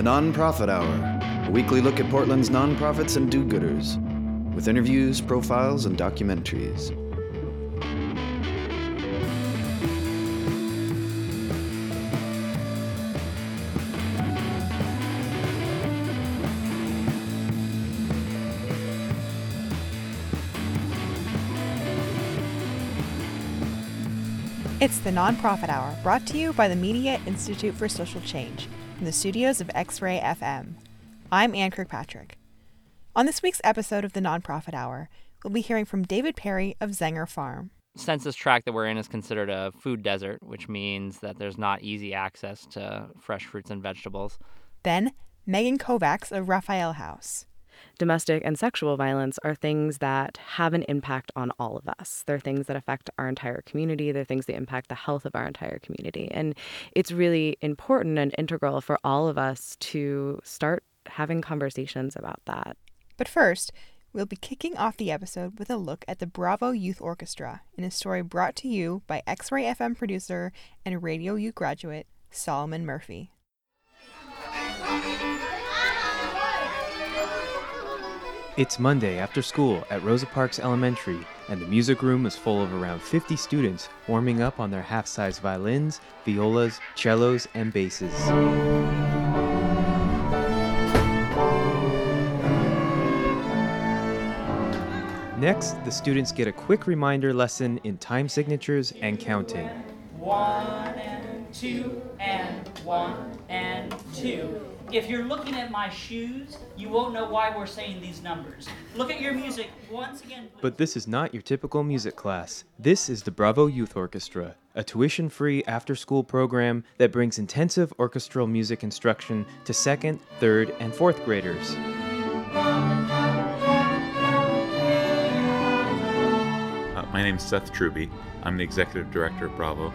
The Nonprofit Hour, a weekly look at Portland's nonprofits and do gooders, with interviews, profiles, and documentaries. It's the Nonprofit Hour, brought to you by the Media Institute for Social Change, from the studios of X Ray FM. I'm Ann Kirkpatrick. On this week's episode of the Nonprofit Hour, we'll be hearing from David Perry of Zenger Farm. census tract that we're in is considered a food desert, which means that there's not easy access to fresh fruits and vegetables. Then, Megan Kovacs of Raphael House. Domestic and sexual violence are things that have an impact on all of us. They're things that affect our entire community. They're things that impact the health of our entire community. And it's really important and integral for all of us to start having conversations about that. But first, we'll be kicking off the episode with a look at the Bravo Youth Orchestra in a story brought to you by X Ray FM producer and Radio U graduate Solomon Murphy. It's Monday after school at Rosa Parks Elementary, and the music room is full of around 50 students warming up on their half size violins, violas, cellos, and basses. Next, the students get a quick reminder lesson in time signatures and counting. One and two and one and two. If you're looking at my shoes, you won't know why we're saying these numbers. Look at your music once again. please. But this is not your typical music class. This is the Bravo Youth Orchestra, a tuition free after school program that brings intensive orchestral music instruction to second, third, and fourth graders. Uh, my name's Seth Truby. I'm the executive director of Bravo,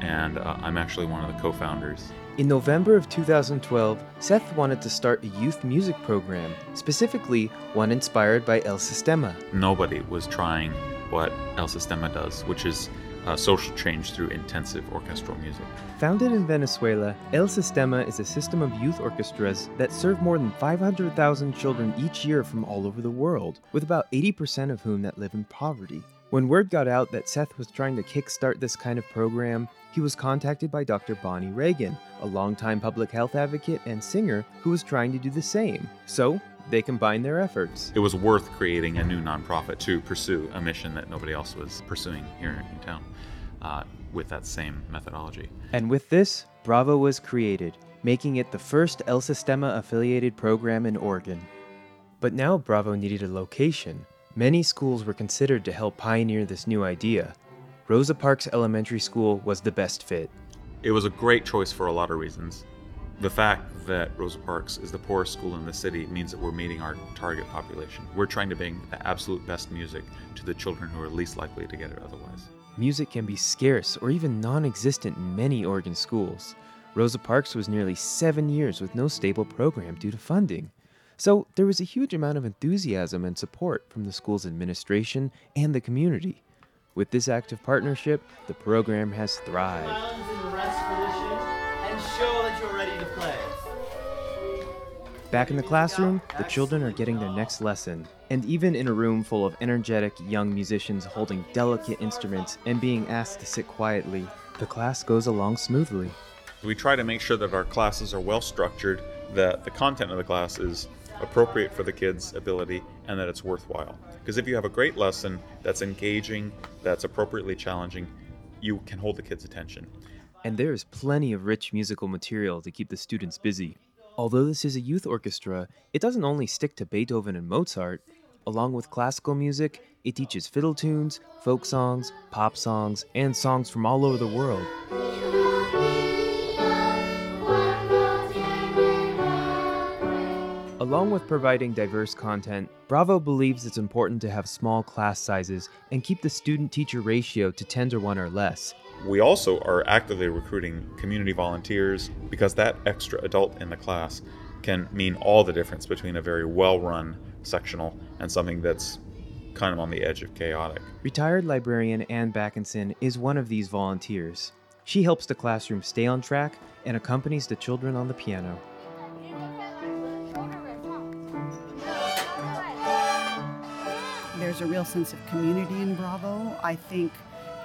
and uh, I'm actually one of the co founders. In November of 2012, Seth wanted to start a youth music program, specifically one inspired by El Sistema. Nobody was trying what El Sistema does, which is uh, social change through intensive orchestral music. Founded in Venezuela, El Sistema is a system of youth orchestras that serve more than 500,000 children each year from all over the world, with about 80% of whom that live in poverty. When word got out that Seth was trying to kickstart this kind of program, he was contacted by Dr. Bonnie Reagan, a longtime public health advocate and singer who was trying to do the same. So, they combined their efforts. It was worth creating a new nonprofit to pursue a mission that nobody else was pursuing here in town uh, with that same methodology. And with this, Bravo was created, making it the first El Sistema affiliated program in Oregon. But now Bravo needed a location. Many schools were considered to help pioneer this new idea. Rosa Parks Elementary School was the best fit. It was a great choice for a lot of reasons. The fact that Rosa Parks is the poorest school in the city means that we're meeting our target population. We're trying to bring the absolute best music to the children who are least likely to get it otherwise. Music can be scarce or even non existent in many Oregon schools. Rosa Parks was nearly seven years with no stable program due to funding. So there was a huge amount of enthusiasm and support from the school's administration and the community. With this active partnership, the program has thrived. Silence in the rest position and show that you're ready to play. Back in the classroom, the children are getting their next lesson. And even in a room full of energetic young musicians holding delicate instruments and being asked to sit quietly, the class goes along smoothly. We try to make sure that our classes are well structured, that the content of the class is appropriate for the kids' ability, and that it's worthwhile. Because if you have a great lesson that's engaging, that's appropriately challenging, you can hold the kids' attention. And there is plenty of rich musical material to keep the students busy. Although this is a youth orchestra, it doesn't only stick to Beethoven and Mozart. Along with classical music, it teaches fiddle tunes, folk songs, pop songs, and songs from all over the world. Along with providing diverse content, Bravo believes it's important to have small class sizes and keep the student teacher ratio to 10 to 1 or less. We also are actively recruiting community volunteers because that extra adult in the class can mean all the difference between a very well run sectional and something that's kind of on the edge of chaotic. Retired librarian Ann Backinson is one of these volunteers. She helps the classroom stay on track and accompanies the children on the piano. There's a real sense of community in Bravo. I think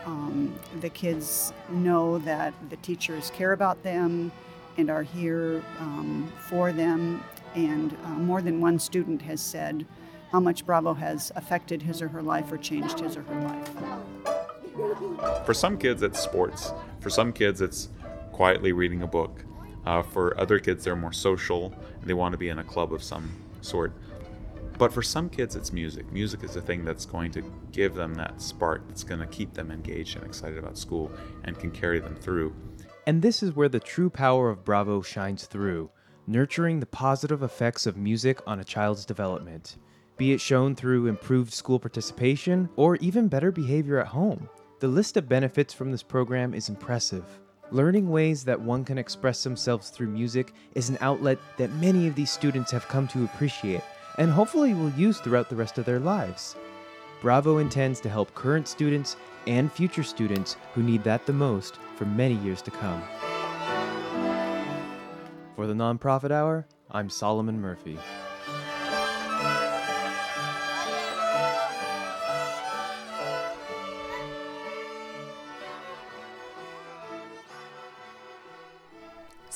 um, the kids know that the teachers care about them and are here um, for them. And uh, more than one student has said how much Bravo has affected his or her life or changed his or her life. For some kids, it's sports. For some kids, it's quietly reading a book. Uh, for other kids, they're more social and they want to be in a club of some sort. But for some kids, it's music. Music is the thing that's going to give them that spark that's going to keep them engaged and excited about school and can carry them through. And this is where the true power of Bravo shines through, nurturing the positive effects of music on a child's development, be it shown through improved school participation or even better behavior at home. The list of benefits from this program is impressive. Learning ways that one can express themselves through music is an outlet that many of these students have come to appreciate and hopefully will use throughout the rest of their lives. Bravo intends to help current students and future students who need that the most for many years to come. For the Nonprofit Hour, I'm Solomon Murphy.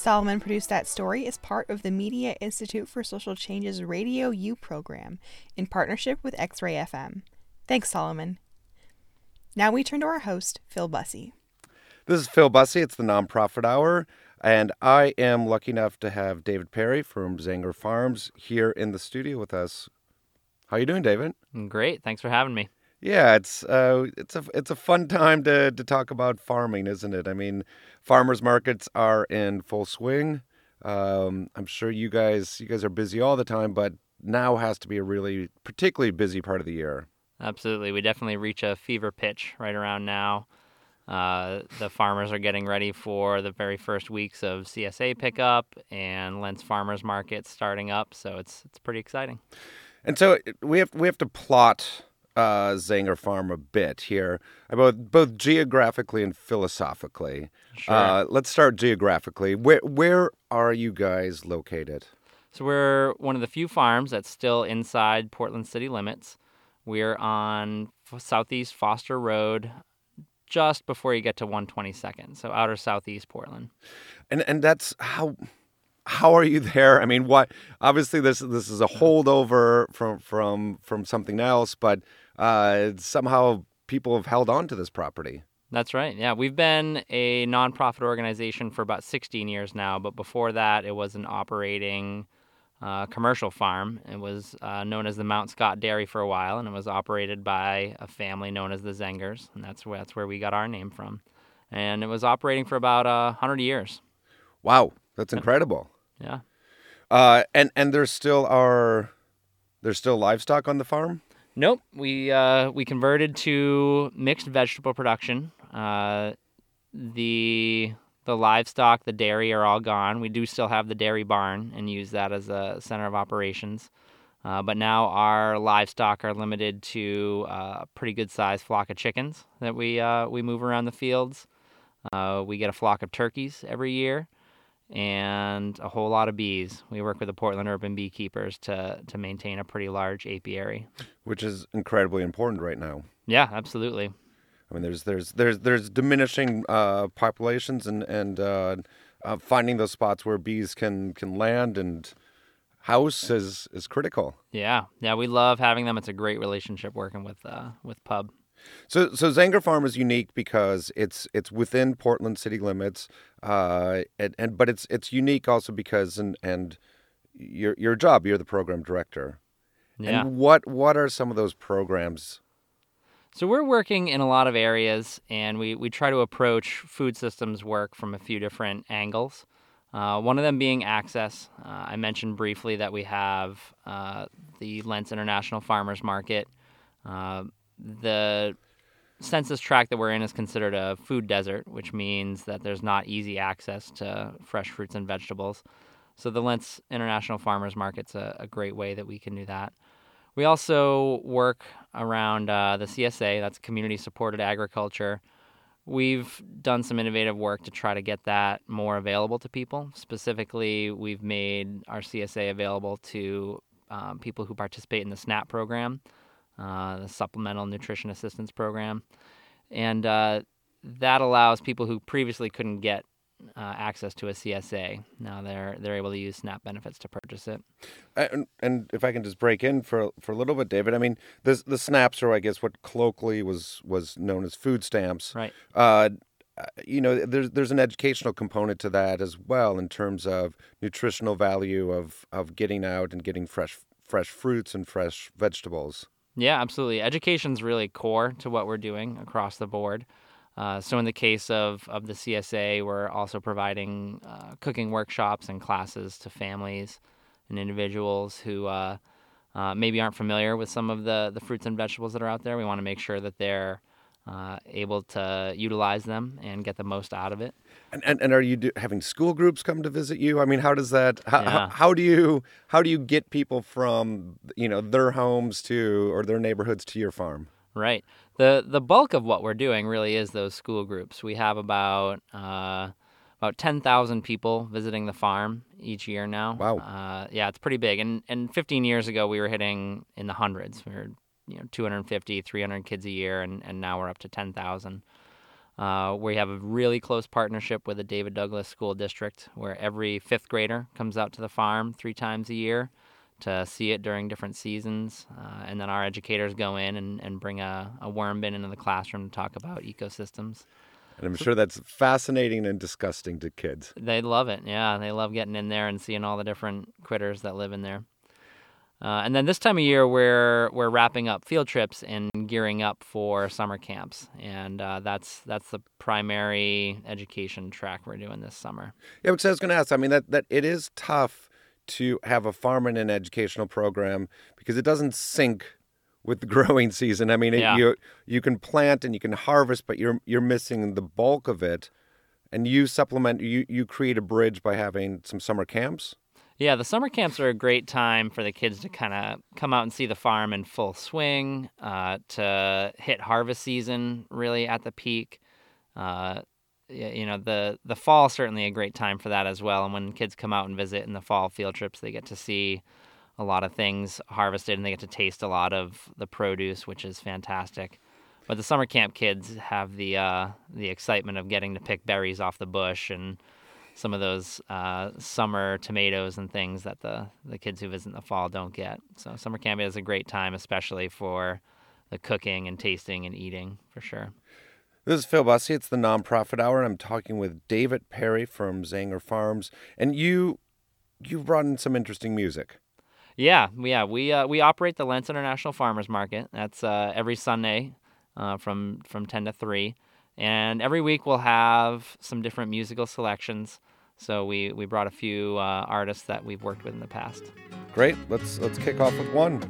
Solomon produced that story as part of the Media Institute for Social Change's Radio U program in partnership with X Ray FM. Thanks, Solomon. Now we turn to our host, Phil Bussey. This is Phil Bussey. It's the Nonprofit Hour, and I am lucky enough to have David Perry from Zanger Farms here in the studio with us. How you doing, David? Great. Thanks for having me. Yeah, it's uh, it's a it's a fun time to to talk about farming, isn't it? I mean, farmers markets are in full swing. Um, I'm sure you guys you guys are busy all the time, but now has to be a really particularly busy part of the year. Absolutely, we definitely reach a fever pitch right around now. Uh, the farmers are getting ready for the very first weeks of CSA pickup and Lents Farmers Market starting up, so it's it's pretty exciting. And so we have we have to plot uh, Zenger Farm a bit here, both both geographically and philosophically. Sure. Uh, let's start geographically. Where where are you guys located? So we're one of the few farms that's still inside Portland city limits. We're on F- Southeast Foster Road, just before you get to 122nd, so outer Southeast Portland. And and that's how how are you there? I mean, what obviously this this is a holdover from from from something else, but uh, somehow people have held on to this property. That's right. Yeah, we've been a nonprofit organization for about 16 years now, but before that, it was an operating uh, commercial farm. It was uh, known as the Mount Scott Dairy for a while, and it was operated by a family known as the Zengers, and that's where that's where we got our name from. And it was operating for about uh, 100 years. Wow, that's incredible. Yeah. Uh, and and there's still are there's still livestock on the farm. Nope. We uh, we converted to mixed vegetable production. Uh, the the livestock, the dairy are all gone. We do still have the dairy barn and use that as a center of operations. Uh, but now our livestock are limited to uh, a pretty good sized flock of chickens that we uh, we move around the fields. Uh, we get a flock of turkeys every year and a whole lot of bees. We work with the Portland Urban Beekeepers to to maintain a pretty large apiary, which is incredibly important right now. Yeah, absolutely. I mean, there's there's there's there's diminishing uh, populations and and uh, uh, finding those spots where bees can can land and house is is critical. Yeah, yeah, we love having them. It's a great relationship working with uh, with Pub. So, so Zenger Farm is unique because it's it's within Portland city limits, uh, and, and but it's it's unique also because and and your your job, you're the program director. Yeah. And what what are some of those programs? So we're working in a lot of areas, and we we try to approach food systems work from a few different angles. Uh, one of them being access. Uh, I mentioned briefly that we have uh, the Lents International Farmers Market. The census tract that we're in is considered a food desert, which means that there's not easy access to fresh fruits and vegetables. So the Lents International Farmers Market's a, a great way that we can do that. We also work around uh, the CSA, that's Community Supported Agriculture. We've done some innovative work to try to get that more available to people. Specifically, we've made our CSA available to um, people who participate in the SNAP program. Uh, the Supplemental Nutrition Assistance Program, and uh, that allows people who previously couldn't get uh, access to a CSA. Now they're they're able to use SNAP benefits to purchase it. And, and if I can just break in for for a little bit, David, I mean the the SNAPs are, I guess, what colloquially was was known as food stamps. Right. Uh, you know, there's there's an educational component to that as well in terms of nutritional value of of getting out and getting fresh fresh fruits and fresh vegetables. Yeah, absolutely. Education's really core to what we're doing across the board. Uh, so in the case of, of the CSA, we're also providing uh, cooking workshops and classes to families and individuals who uh, uh maybe aren't familiar with some of the, the fruits and vegetables that are out there. We want to make sure that they're uh, able to utilize them and get the most out of it. And, and, and are you do, having school groups come to visit you? I mean, how does that? How, Yeah. how, how do you how do you get people from you know their homes to or their neighborhoods to your farm? Right. the The bulk of what we're doing really is those school groups. We have about uh, about ten thousand people visiting the farm each year now. Wow. Uh, yeah, it's pretty big. And and 15 years ago, we were hitting in the hundreds. We were you know 250, 300 kids a year, and and now we're up to 10,000. Uh, we have a really close partnership with the David Douglas School District, where every fifth grader comes out to the farm three times a year to see it during different seasons. Uh, and then our educators go in and, and bring a, a worm bin into the classroom to talk about ecosystems. And I'm sure that's fascinating and disgusting to kids. They love it. Yeah, they love getting in there and seeing all the different critters that live in there. Uh, and then this time of year, we're we're wrapping up field trips and gearing up for summer camps, and uh, that's that's the primary education track we're doing this summer. Yeah, because I was going to ask. I mean, that that it is tough to have a farm in an educational program because it doesn't sync with the growing season. I mean, it, Yeah. you you can plant and you can harvest, but you're you're missing the bulk of it. And you supplement. You you create a bridge by having some summer camps. Yeah, the summer camps are a great time for the kids to kind of come out and see the farm in full swing, uh, to hit harvest season really at the peak. Uh, you know, the the fall certainly a great time for that as well. And when kids come out and visit in the fall field trips, they get to see a lot of things harvested and they get to taste a lot of the produce, which is fantastic. But the summer camp kids have the uh, the excitement of getting to pick berries off the bush and some of those uh, summer tomatoes and things that the, the kids who visit in the fall don't get. So summer camp is a great time, especially for the cooking and tasting and eating for sure. This is Phil Bussey. It's the nonprofit hour, and I'm talking with David Perry from Zanger Farms. And you you brought in some interesting music. Yeah, yeah, we uh, we operate the Lents International Farmers Market. That's uh, every Sunday uh, from from ten to three, and every week we'll have some different musical selections. So we we brought a few uh, artists that we've worked with in the past. Great. Let's let's kick off with one.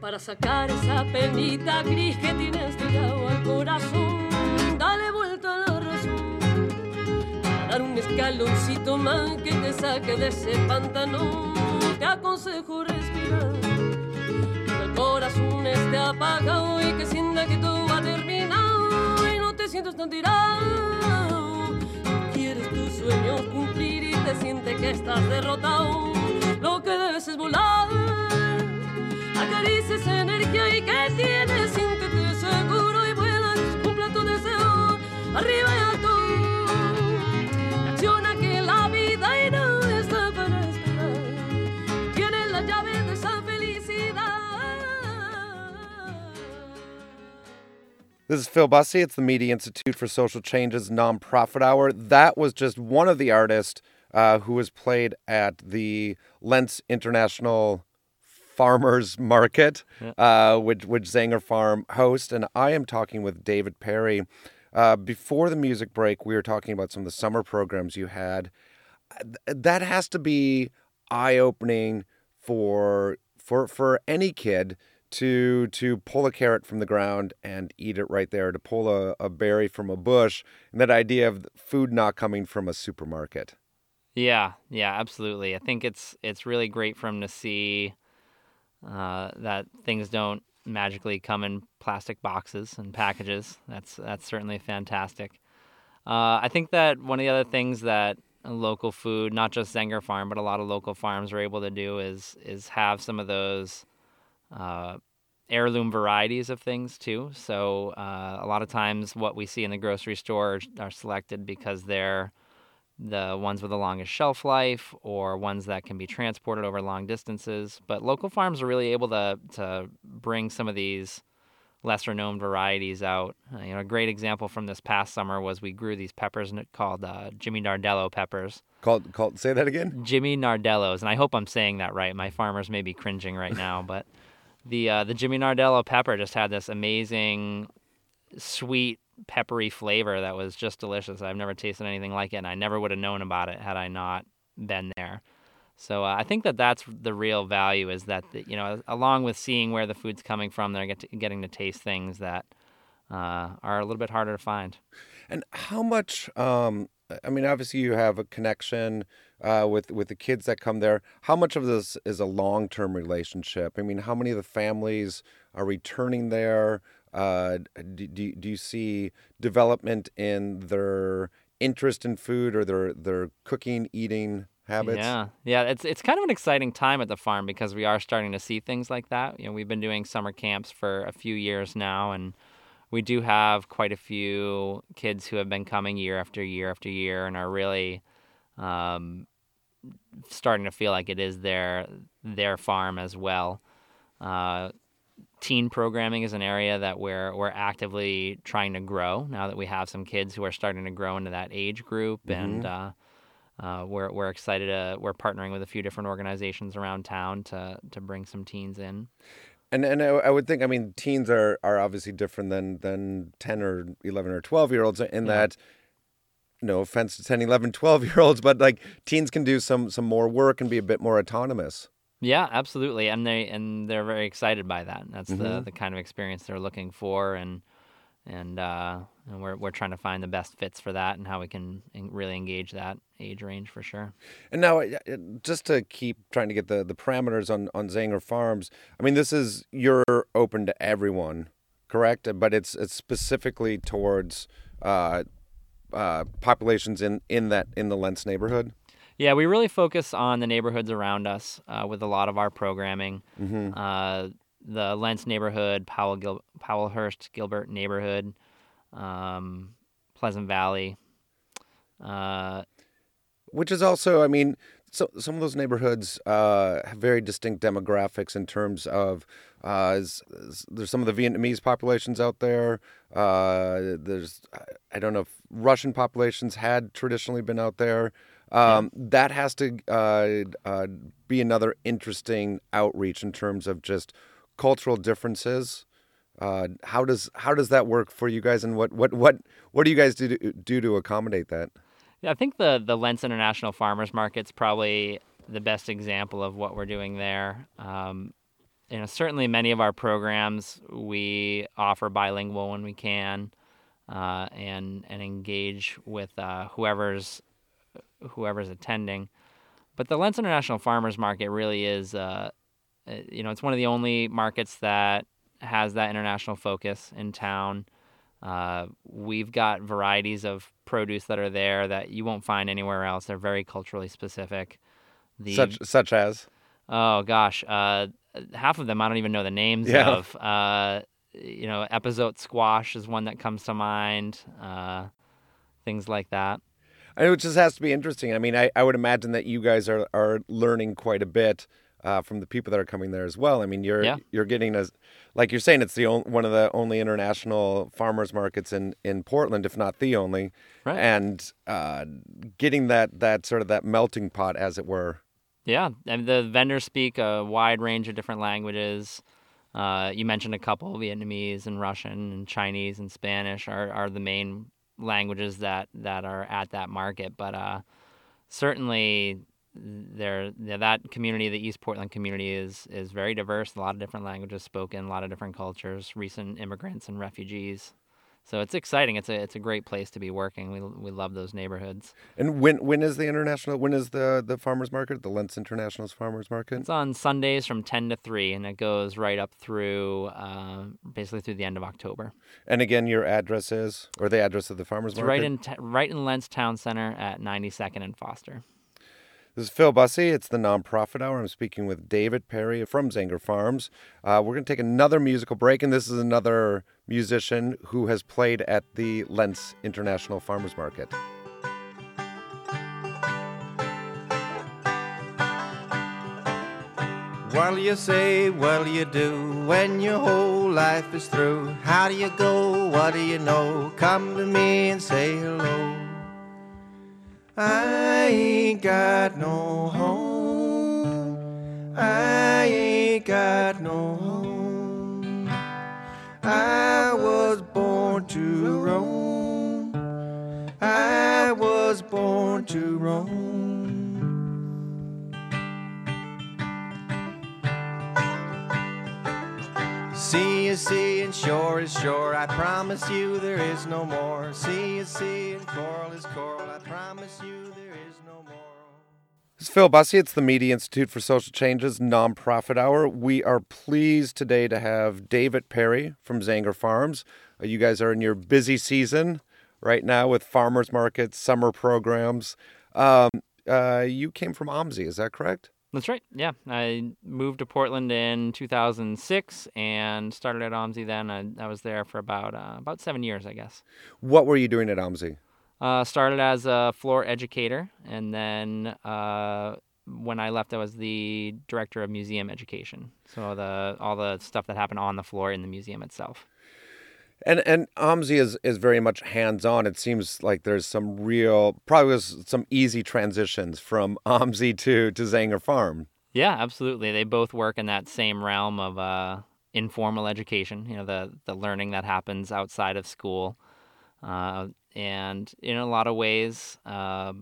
Para sacar esa penita gris que tienes tirado al corazón, dale vuelta a la razón. Para dar un escaloncito más que te saque de ese pantano, te aconsejo respirar. Corazón esté apagado y que sienta que todo ha terminado y no te sientas tan tirado. Quieres tus sueños cumplir y te sientes que estás derrotado. Lo que debes es volar. Acaricia esa energía y que tienes, siéntete seguro y vuela, cumple tu deseo, arriba y alto. This is Phil Bussey. It's the Media Institute for Social Change's nonprofit hour. That was just one of the artists uh, who was played at the Lents International Farmers Market, uh, which, which Zanger Farm hosts. And I am talking with David Perry. Uh, before the music break, we were talking about some of the summer programs you had. That has to be eye opening for for for any kid to to pull a carrot from the ground and eat it right there, to pull a, a berry from a bush, and that idea of food not coming from a supermarket. Yeah, yeah, absolutely. I think it's it's really great for him to see uh, that things don't magically come in plastic boxes and packages. That's that's certainly fantastic. Uh, I think that one of the other things that local food, not just Zenger Farm, but a lot of local farms are able to do is is have some of those uh, heirloom varieties of things too. So uh, a lot of times, what we see in the grocery store are selected because they're the ones with the longest shelf life or ones that can be transported over long distances. But local farms are really able to to bring some of these lesser known varieties out. Uh, you know, a great example from this past summer was we grew these peppers called uh, Jimmy Nardello peppers. Called called say that again? Jimmy Nardellos, and I hope I'm saying that right. My farmers may be cringing right now, but the uh, the Jimmy Nardello pepper just had this amazing sweet peppery flavor that was just delicious. I've never tasted anything like it, and I never would have known about it had I not been there. So uh, I think that that's the real value is that the, you know along with seeing where the food's coming from, they're get to, getting to taste things that uh, are a little bit harder to find. And how much? Um, I mean, obviously you have a connection uh, with with the kids that come there. How much of this is a long term relationship? I mean, how many of the families are returning there? Uh, do, do, do you see development in their interest in food or their their cooking eating habits. Yeah, yeah, it's it's kind of an exciting time at the farm because we are starting to see things like that. You know, we've been doing summer camps for a few years now, and we do have quite a few kids who have been coming year after year after year and are really um, starting to feel like it is their their farm as well. Uh, teen programming is an area that we're we're actively trying to grow now that we have some kids who are starting to grow into that age group mm-hmm. and uh, uh, we're we're excited to we're partnering with a few different organizations around town to to bring some teens in. And and I, I would think I mean teens are are obviously different than than 10 or 11 or 12 year olds in yeah. that no offense to 10 11 12 year olds but like teens can do some some more work and be a bit more autonomous. Yeah, absolutely. And they and they're very excited by that. That's mm-hmm. the the kind of experience they're looking for and and uh, and we're we're trying to find the best fits for that and how we can really engage that age range for sure. And now, just to keep trying to get the the parameters on on zanger Farms, I mean, this is you're open to everyone, correct? But it's it's specifically towards uh, uh, populations in in that in the Lents neighborhood. Yeah, we really focus on the neighborhoods around us uh, with a lot of our programming. Mm-hmm. Uh, the Lents neighborhood, Powell Gil- Powellhurst Gilbert neighborhood, um, Pleasant Valley. Uh, Which is also, I mean, so some of those neighborhoods uh, have very distinct demographics in terms of uh, is, is, there's some of the Vietnamese populations out there. Uh, there's I don't know if Russian populations had traditionally been out there. Um, yeah. That has to uh, uh, be another interesting outreach in terms of just cultural differences. Uh, how does how does that work for you guys, and what what what what do you guys do to, do to accommodate that? I think the the Lents International Farmers Market's probably the best example of what we're doing there. Um, you know, certainly many of our programs we offer bilingual when we can, uh, and and engage with uh, whoever's whoever's attending. But the Lents International Farmers Market really is uh, uh, you know, it's one of the only markets that has that international focus in town. Uh, we've got varieties of produce that are there that you won't find anywhere else. They're very culturally specific. The, such such as oh gosh, uh, half of them I don't even know the names yeah. of. Uh, you know, episode squash is one that comes to mind. Uh, things like that. I know it just has to be interesting. I mean, I, I would imagine that you guys are, are learning quite a bit uh, from the people that are coming there as well. I mean, you're yeah. you're getting as like you're saying, it's the only, one of the only international farmers markets in, in Portland, if not the only, right. and uh, getting that that sort of that melting pot, as it were. Yeah, and the vendors speak a wide range of different languages. Uh, you mentioned a couple Vietnamese and Russian and Chinese and Spanish are, are the main languages that, that are at that market, but uh, certainly there that community the east portland community is is very diverse a lot of different languages spoken a lot of different cultures recent immigrants and refugees So it's exciting. It's a it's a great place to be working. We we love those neighborhoods. And when when is the international? When is the the farmers market? The Lents International's farmers market? It's on Sundays from ten to three, and it goes right up through uh, basically through the end of October. And again, your address is, or the address of the farmers It's market? right in t- right in Lents Town Center at 92nd and Foster. This is Phil Bussey. It's the Nonprofit Hour. I'm speaking with David Perry from Zanger Farms. Uh, we're going to take another musical break, and this is another musician who has played at the Lents International Farmers Market. What'll you say, what'll you do when your whole life is through? How do you go, what do you know? Come to me and say hello. I ain't got no home. I ain't got no home. I was born to roam. I was born to roam. Is sea and shore is shore. I promise you there is no more. Sea is sea and coral is coral. I promise you there is no more. This is Phil Bussey. It's the Media Institute for Social Change's Nonprofit Hour. We are pleased today to have David Perry from Zanger Farms. Uh, you guys are in your busy season right now with farmers markets, summer programs. Um, uh, you came from OMSI, is that correct? That's right. Yeah, I moved to Portland in 2006 and started at OMSI. Then I, I was there for about uh, about seven years, I guess. What were you doing at OMSI? Uh, started as a floor educator, and then uh, when I left, I was the director of museum education. So the all the stuff that happened on the floor in the museum itself. And and OMSI is, is very much hands on. It seems like there's some real, probably was some easy transitions from OMSI to, to Zanger Farm. Yeah, absolutely. They both work in that same realm of uh, informal education. You know, the the learning that happens outside of school, uh, and in a lot of ways, uh,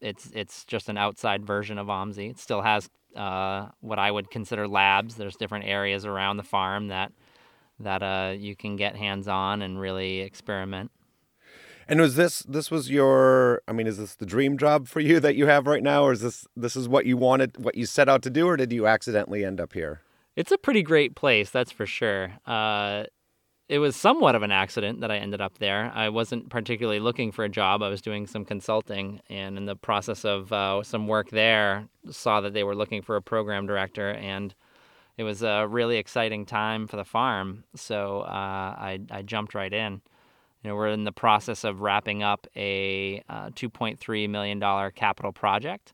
it's it's just an outside version of OMSI. It still has uh, what I would consider labs. There's different areas around the farm that that uh, you can get hands on and really experiment. And was this this was your? I mean, is this the dream job for you that you have right now, or is this this is what you wanted, what you set out to do, or did you accidentally end up here? It's a pretty great place, that's for sure. Uh, it was somewhat of an accident that I ended up there. I wasn't particularly looking for a job. I was doing some consulting, and in the process of uh, some work there, saw that they were looking for a program director, and it was a really exciting time for the farm. So uh, I, I jumped right in. You know, we're in the process of wrapping up a uh, $2.3 million capital project.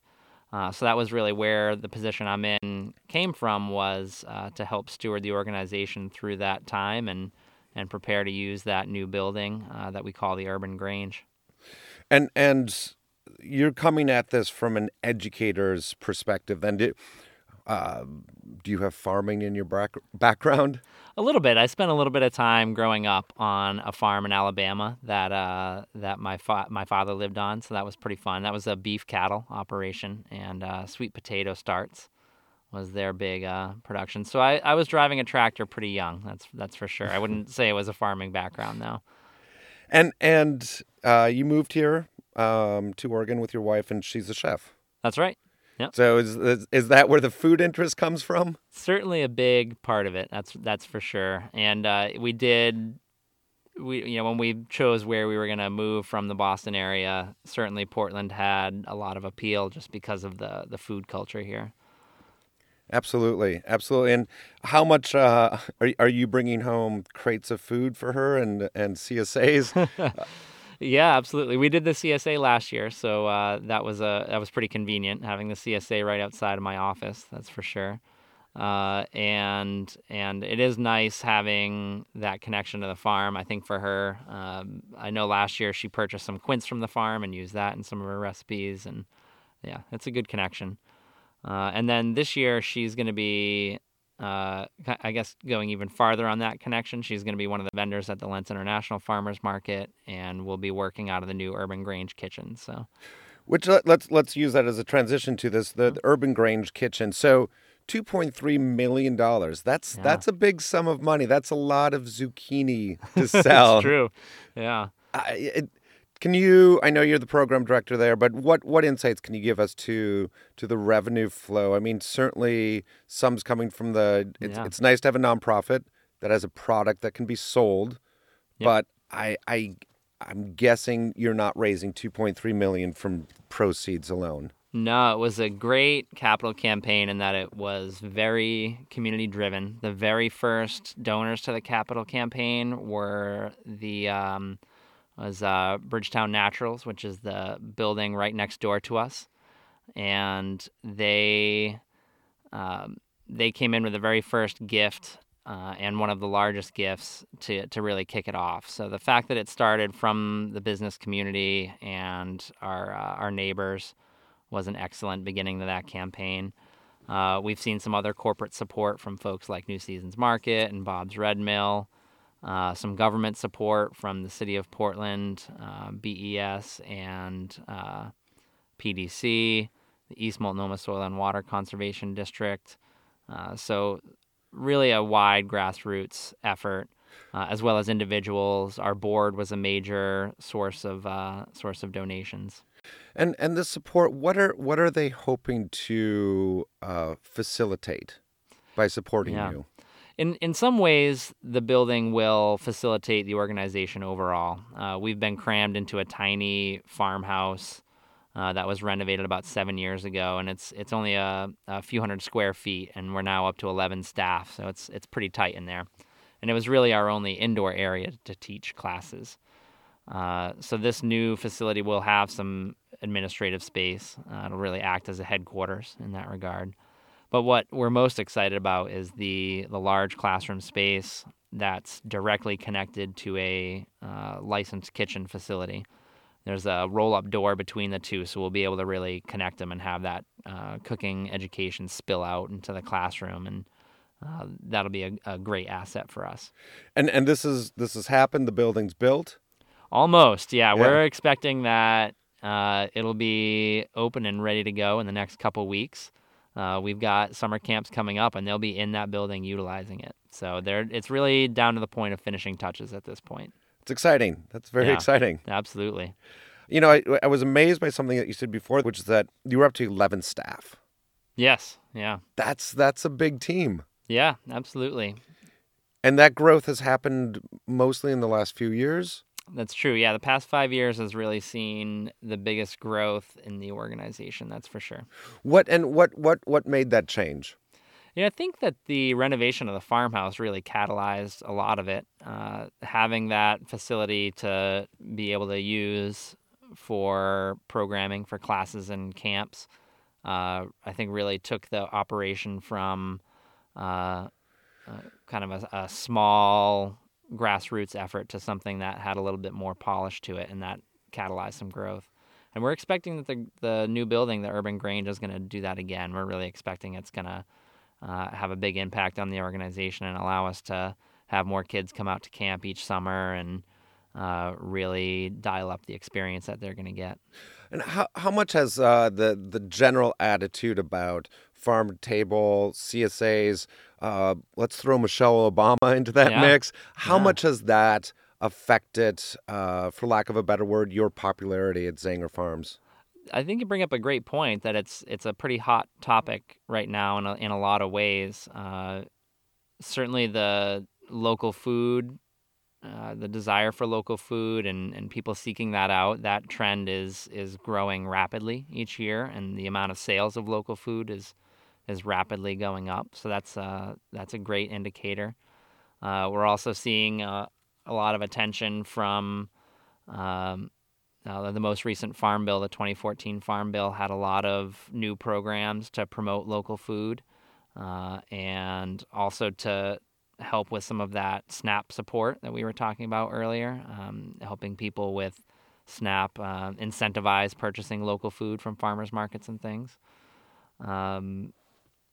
Uh, so that was really where the position I'm in came from was uh, to help steward the organization through that time and and prepare to use that new building uh, that we call the Urban Grange. And and you're coming at this from an educator's perspective. Then do, uh, do you have farming in your back, background? A little bit. I spent a little bit of time growing up on a farm in Alabama that uh, that my fa- my father lived on, so that was pretty fun. That was a beef cattle operation, and uh, sweet potato starts was their big uh, production. So I, I was driving a tractor pretty young. That's that's for sure. I wouldn't say it was a farming background though. And and uh, you moved here um, to Oregon with your wife, and she's a chef. That's right. Yep. So is, is is that where the food interest comes from? Certainly a big part of it. That's that's for sure. And uh, we did. We you know when we chose where we were going to move from the Boston area, certainly Portland had a lot of appeal just because of the the food culture here. Absolutely, absolutely. And how much uh, are are you bringing home crates of food for her and and CSAs? yeah, absolutely. We did the CSA last year, so uh, that was a that was pretty convenient having the CSA right outside of my office. That's for sure. Uh, and and it is nice having that connection to the farm. I think for her, um, I know last year she purchased some quince from the farm and used that in some of her recipes, and yeah, it's a good connection. Uh, and then this year, she's going to be, uh, I guess, going even farther on that connection. She's going to be one of the vendors at the Lents International Farmers Market, and we'll be working out of the new Urban Grange kitchen. So, which let, let's let's use that as a transition to this the, the Urban Grange kitchen. So, 2.3 million dollars. That's Yeah. that's a big sum of money. That's a lot of zucchini to sell. true. Yeah. I, it, can you? I know you're the program director there, but what what insights can you give us to to the revenue flow? I mean, certainly some's coming from the. It's, Yeah. it's nice to have a nonprofit that has a product that can be sold, Yep. but I I I'm guessing you're not raising 2.3 million from proceeds alone. No, it was a great capital campaign in that it was very community driven. The very first donors to the capital campaign were the um, was uh, Bridgetown Naturals, which is the building right next door to us, and they um, they came in with the very first gift uh, and one of the largest gifts to to really kick it off. So the fact that it started from the business community and our uh, our neighbors was an excellent beginning to that campaign. Uh, we've seen some other corporate support from folks like New Seasons Market and Bob's Red Mill. Uh, some government support from the city of Portland, uh, BES, and uh, PDC, the East Multnomah Soil and Water Conservation District. Uh, so, really a wide grassroots effort, uh, as well as individuals. Our board was a major source of uh, source of donations. And and the support, what are what are they hoping to uh, facilitate by supporting Yeah. you? In in some ways, the building will facilitate the organization overall. Uh, we've been crammed into a tiny farmhouse uh, that was renovated about seven years ago, and it's it's only a, a few hundred square feet, and we're now up to eleven staff, so it's it's pretty tight in there. And it was really our only indoor area to teach classes. Uh, so this new facility will have some administrative space. Uh, it'll really act as a headquarters in that regard. But what we're most excited about is the the large classroom space that's directly connected to a uh, licensed kitchen facility. There's a roll up door between the two, so we'll be able to really connect them and have that uh, cooking education spill out into the classroom, and uh, that'll be a, a great asset for us. And and this is this has happened. The building's built. Almost, yeah. Yeah. We're expecting that uh, it'll be open and ready to go in the next couple weeks. Uh, we've got summer camps coming up, and they'll be in that building utilizing it. So they're, it's really down to the point of finishing touches at this point. It's exciting. That's very Yeah, exciting. Absolutely. You know, I, I was amazed by something that you said before, which is that you were up to eleven staff. Yes. Yeah. That's that's a big team, Yeah. Absolutely. and that growth has happened mostly in the last few years. That's true. Yeah. The past five years has really seen the biggest growth in the organization. That's for sure. What and what what what made that change? Yeah, I think that the renovation of the farmhouse really catalyzed a lot of it. Uh, having that facility to be able to use for programming for classes and camps, uh, I think really took the operation from uh, uh, kind of a, a small grassroots effort to something that had a little bit more polish to it, and that catalyzed some growth. And we're expecting that the the new building, the Urban Grange, is going to do that again. We're really expecting it's going to uh, have a big impact on the organization and allow us to have more kids come out to camp each summer and uh, really dial up the experience that they're going to get. And how how much has uh, the the general attitude about farm to table CSAs? Uh, let's throw Michelle Obama into that Yeah. mix. How Yeah. much has that affected, uh, for lack of a better word, your popularity at Zanger Farms? I think you bring up a great point that it's it's a pretty hot topic right now in a, in a lot of ways. Uh, certainly, the local food, uh, the desire for local food, and, and people seeking that out, that trend is is growing rapidly each year, and the amount of sales of local food is is rapidly going up. So that's uh, that's a great indicator. Uh, we're also seeing uh, a lot of attention from um, the most recent Farm Bill, the 2014 Farm Bill, had a lot of new programs to promote local food and also to help with some of that SNAP support that we were talking about earlier, um, helping people with SNAP uh, incentivize purchasing local food from farmers markets and things. Um,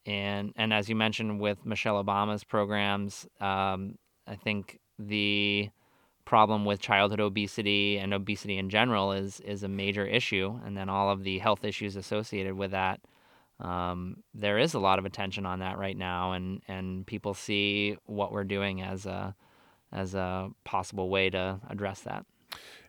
and and as you mentioned with Michelle Obama's programs, um, I think the problem with childhood obesity and obesity in general is is a major issue, and then all of the health issues associated with that um, there is a lot of attention on that right now, and, and people see what we're doing as a as a possible way to address that.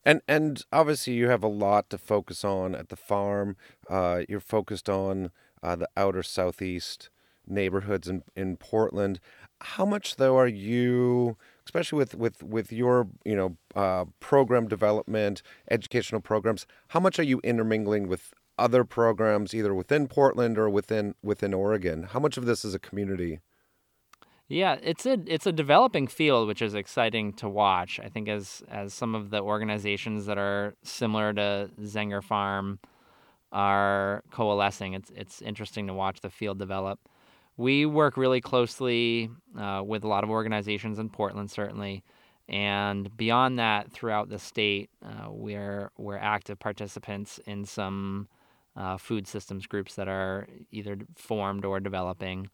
And and obviously you have a lot to focus on at the farm. Uh, you're focused on uh, the outer southeast neighborhoods in, in Portland. How much though are you, especially with with with your you know uh, program development, educational programs? How much are you intermingling with other programs, either within Portland or within within Oregon? How much of this is a community? Yeah, it's a it's a developing field, which is exciting to watch. I think as as some of the organizations that are similar to Zenger Farm are coalescing, it's it's interesting to watch the field develop. We work really closely uh, with a lot of organizations in Portland, certainly, and beyond that, throughout the state, uh, we're we're active participants in some uh, food systems groups that are either formed or developing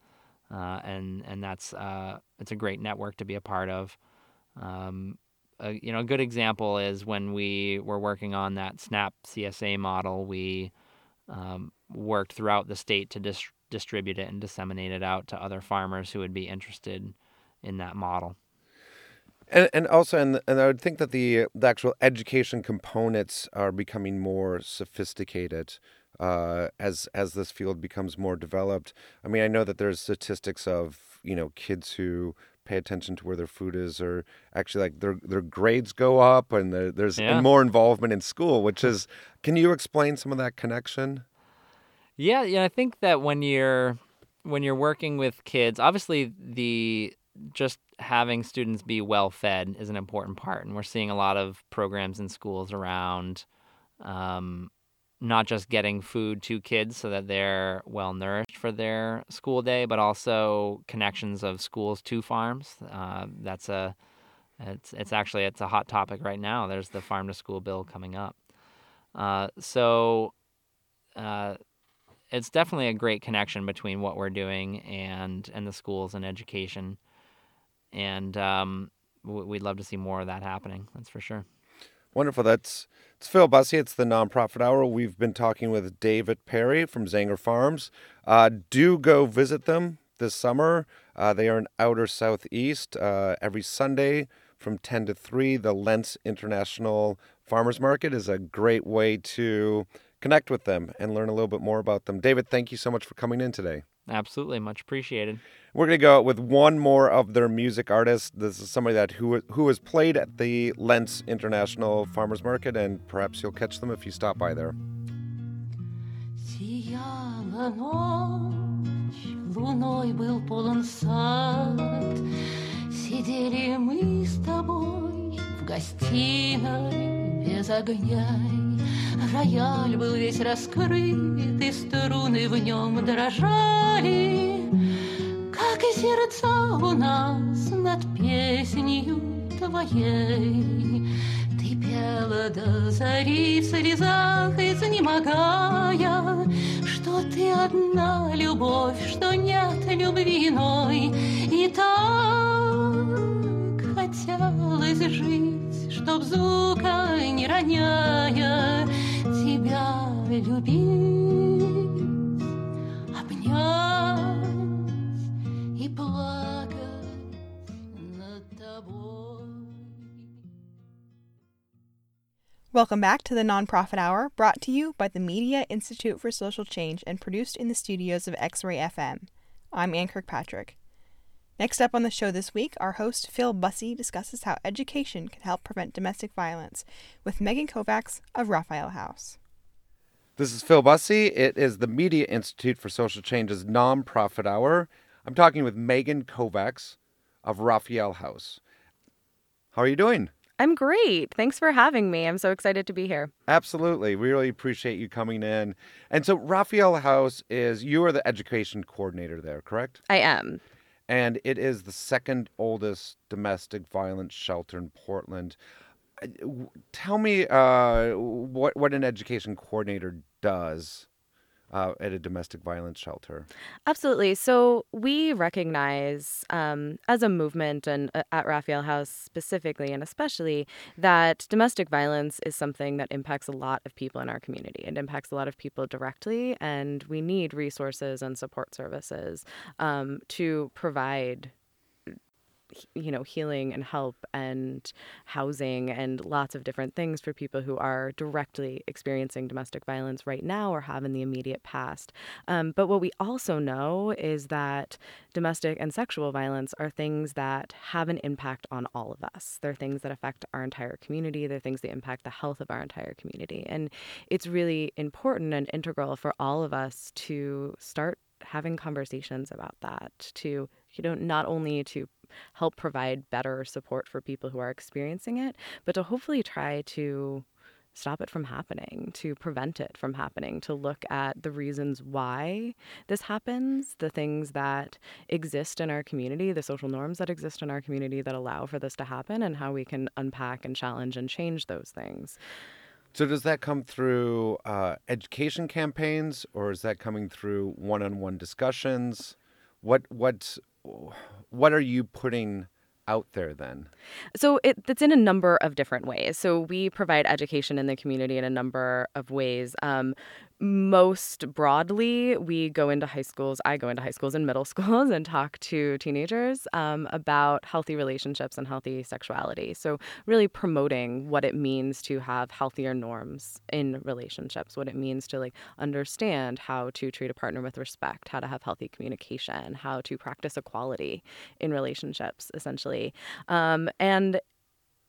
uh, and and that's uh, it's a great network to be a part of. Um, a, you know, a good example is when we were working on that SNAP CSA model. We um, worked throughout the state to dis- distribute it and disseminate it out to other farmers who would be interested in that model. And, and also, and, and I would think that the, the actual education components are becoming more sophisticated uh, as as this field becomes more developed. I mean, I know that there's statistics of you know kids who pay attention to where their food is, or actually like their their grades go up, and there's yeah. more involvement in school. Which is, can you explain some of that connection? Yeah, yeah. I think that when you're when you're working with kids, obviously the just having students be well fed is an important part, and we're seeing a lot of programs in schools around. Um, not just getting food to kids so that they're well nourished for their school day, but also connections of schools to farms. Uh, that's a it's it's actually it's a hot topic right now. There's the farm to school bill coming up. Uh, so uh, it's definitely a great connection between what we're doing and and the schools and education, and um, we'd love to see more of that happening. That's for sure. Wonderful. That's it's Phil Bussey. It's the Nonprofit Hour. We've been talking with David Perry from Zenger Farms. Uh, do go visit them this summer. Uh, they are in outer southeast uh, every Sunday from 10 to 3. The Lents International Farmers Market is a great way to connect with them and learn a little bit more about them. David, thank you so much for coming in today. Absolutely, much appreciated. We're going to go with one more of their music artists. This is somebody that who who has played at the Lents International Farmers Market, and perhaps you'll catch them if you stop by there. Луной был полон сад, Сидели мы с тобой гостиной без огня. Рояль был весь раскрыт, и струны в нем дрожали, Как и сердца у нас над песнью твоей. Ты пела до зари в слезах, изнемогая, Что ты одна любовь, что нет любви иной, И так хотелось жить, чтоб звука не роняя, тебя любить, обнять и плакать над тобой. Welcome back to the Nonprofit Hour, brought to you by the Media Institute for Social Change and produced in the studios of X Ray FM. I'm Ann Kirkpatrick. Next up on the show this week, our host Phil Bussey discusses how education can help prevent domestic violence with Megan Kovacs of Raphael House. This is Phil Bussey. It is the Media Institute for Social Change's nonprofit hour. I'm talking with Megan Kovacs of Raphael House. How are you doing? I'm great. Thanks for having me. I'm so excited to be here. Absolutely. We really appreciate you coming in. And so, Raphael House is, you are the education coordinator there, correct? I am and it is the second oldest domestic violence shelter in Portland. Tell me uh, what what an education coordinator does uh, at a domestic violence shelter? Absolutely. So we recognize um, as a movement and uh, at Raphael House specifically and especially that domestic violence is something that impacts a lot of people in our community. It impacts a lot of people directly, and we need resources and support services um, to provide you know healing and help and housing and lots of different things for people who are directly experiencing domestic violence right now or have in the immediate past. Um, but what we also know is that domestic and sexual violence are things that have an impact on all of us. They're things that affect our entire community. They're things that impact the health of our entire community. And it's really important and integral for all of us to start having conversations about that to you know not only to help provide better support for people who are experiencing it, but to hopefully try to stop it from happening, to prevent it from happening, to look at the reasons why this happens, the things that exist in our community, the social norms that exist in our community that allow for this to happen, and how we can unpack and challenge and change those things. So, does that come through uh, education campaigns, or is that coming through one-on-one discussions? What what what are you putting out there then? So it, it's in a number of different ways. So we provide education in the community in a number of ways. Um, most broadly, we go into high schools. I go into high schools and middle schools and talk to teenagers um, about healthy relationships and healthy sexuality. So, really promoting what it means to have healthier norms in relationships, what it means to like understand how to treat a partner with respect, how to have healthy communication, how to practice equality in relationships, essentially. Um, and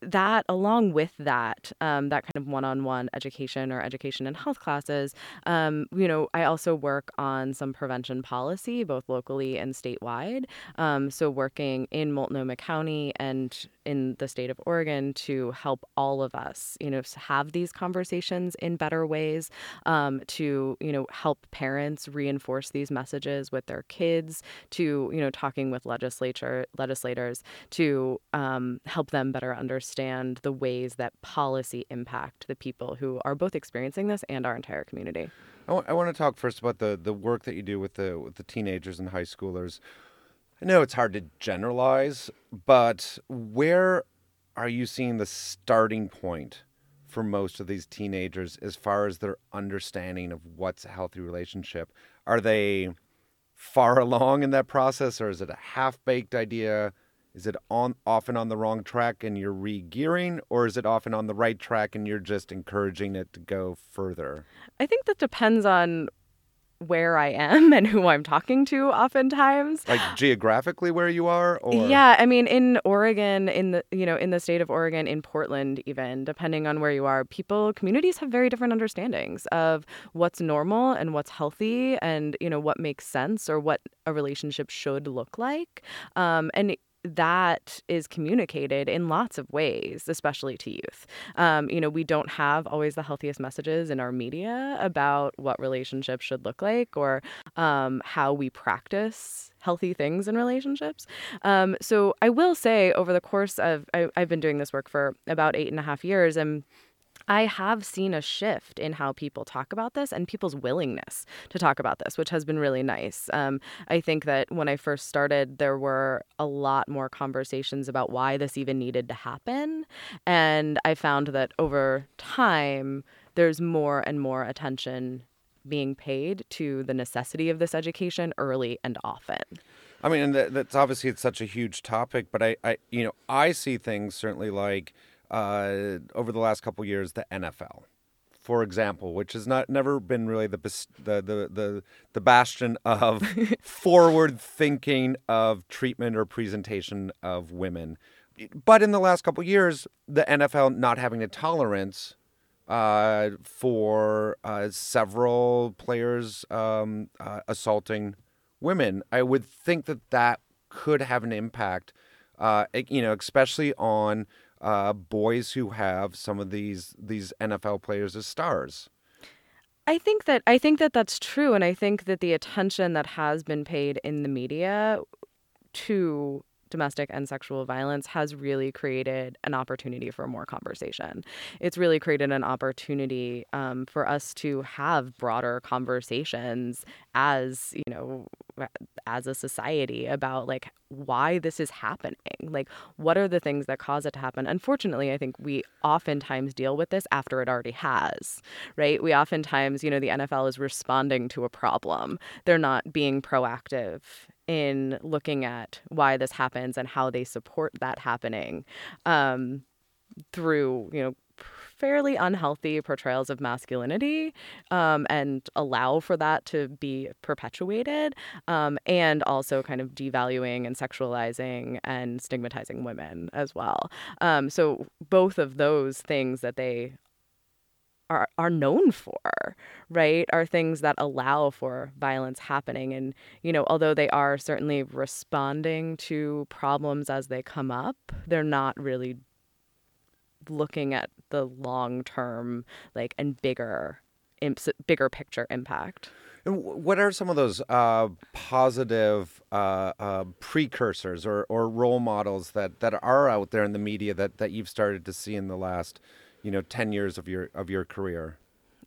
that along with that um, that kind of one-on-one education or education and health classes um, you know i also work on some prevention policy both locally and statewide. Um, so working in multnomah county and in the state of oregon to help all of us you know have these conversations in better ways um, to you know help parents reinforce these messages with their kids to you know talking with legislature legislators to um, help them better understand understand the ways that policy impact the people who are both experiencing this and our entire community. I, w- I want to talk first about the, the work that you do with the with the teenagers and high schoolers. I know it's hard to generalize, but where are you seeing the starting point for most of these teenagers as far as their understanding of what's a healthy relationship? Are they far along in that process, or is it a half baked idea? Is it on often on the wrong track and you're re-gearing, or is it often on the right track and you're just encouraging it to go further? I think that depends on where I am and who I'm talking to oftentimes. Like geographically where you are or Yeah, I mean in Oregon in the you know in the state of Oregon in Portland even depending on where you are, people communities have very different understandings of what's normal and what's healthy and you know what makes sense or what a relationship should look like. Um, and that is communicated in lots of ways, especially to youth. Um, you know, we don't have always the healthiest messages in our media about what relationships should look like or um, how we practice healthy things in relationships. Um, so I will say, over the course of, I, I've been doing this work for about eight and a half years, and I have seen a shift in how people talk about this and people's willingness to talk about this, which has been really nice. Um, I think that when I first started, there were a lot more conversations about why this even needed to happen. And I found that over time, there's more and more attention being paid to the necessity of this education early and often. I mean, and that, that's obviously it's such a huge topic, but I, I, you know, I see things certainly like uh, over the last couple years the NFL, for example, which has not never been really the the the the, the bastion of forward thinking of treatment or presentation of women. But in the last couple years, the NFL not having a tolerance uh, for uh, several players um, uh, assaulting women, I would think that that could have an impact. Uh, you know, especially on uh, boys who have some of these these NFL players as stars. I think that I think that that's true, and I think that the attention that has been paid in the media to domestic and sexual violence has really created an opportunity for more conversation. It's really created an opportunity um, for us to have broader conversations as, you know, as a society about like why this is happening. Like, what are the things that cause it to happen? Unfortunately, I think we oftentimes deal with this after it already has, right? We oftentimes, you know, the NFL is responding to a problem, they're not being proactive in looking at why this happens and how they support that happening um, through, you know, fairly unhealthy portrayals of masculinity um, and allow for that to be perpetuated, um, and also kind of devaluing and sexualizing and stigmatizing women as well. Um, so, both of those things that they are are known for, right? Are things that allow for violence happening and you know, although they are certainly responding to problems as they come up, they're not really looking at the long-term like and bigger bigger picture impact. And what are some of those uh, positive uh, uh, precursors or, or role models that, that are out there in the media that, that you've started to see in the last you know 10 years of your of your career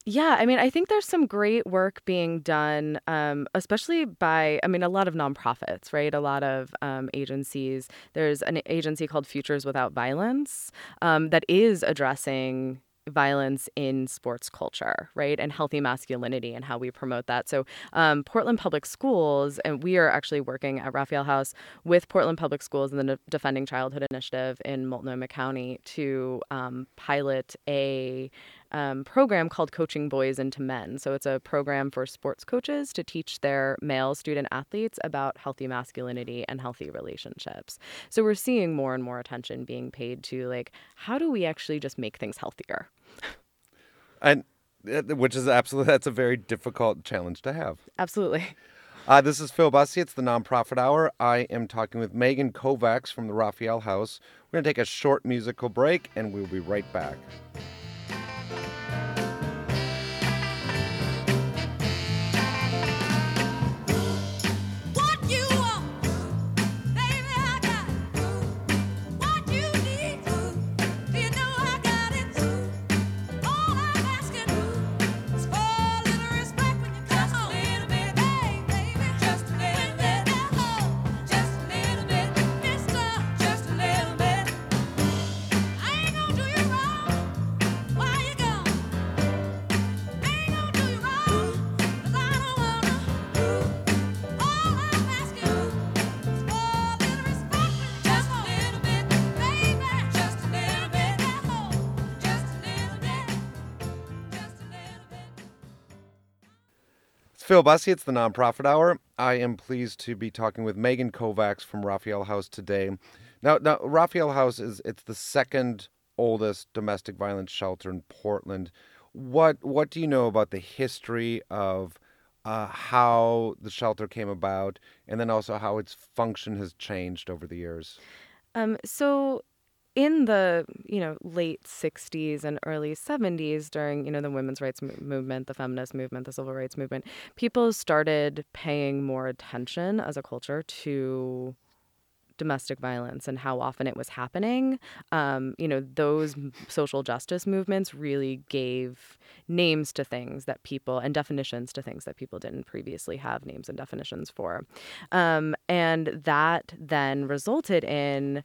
yeah, I mean, I think there's some great work being done, um, especially by, I mean, a lot of nonprofits, right? A lot of um, agencies. There's an agency called Futures Without Violence um, that is addressing violence in sports culture, right? And healthy masculinity and how we promote that. So, um, Portland Public Schools, and we are actually working at Raphael House with Portland Public Schools and the Defending Childhood Initiative in Multnomah County to um, pilot a um, program called Coaching Boys into Men. So it's a program for sports coaches to teach their male student athletes about healthy masculinity and healthy relationships. So we're seeing more and more attention being paid to like, how do we actually just make things healthier? And uh, which is absolutely that's a very difficult challenge to have. Absolutely. Uh, this is Phil Bussey. It's the Nonprofit Hour. I am talking with Megan Kovacs from the Raphael House. We're going to take a short musical break and we'll be right back. Phil Bussey. It's the Nonprofit Hour. I am pleased to be talking with Megan Kovacs from Raphael House today. Now, now Raphael House is it's the second oldest domestic violence shelter in Portland. What what do you know about the history of uh, how the shelter came about, and then also how its function has changed over the years? Um, so in the you know late 60s and early 70s during you know the women's rights movement the feminist movement the civil rights movement people started paying more attention as a culture to domestic violence and how often it was happening. Um, you know those social justice movements really gave names to things that people and definitions to things that people didn't previously have names and definitions for. Um, and that then resulted in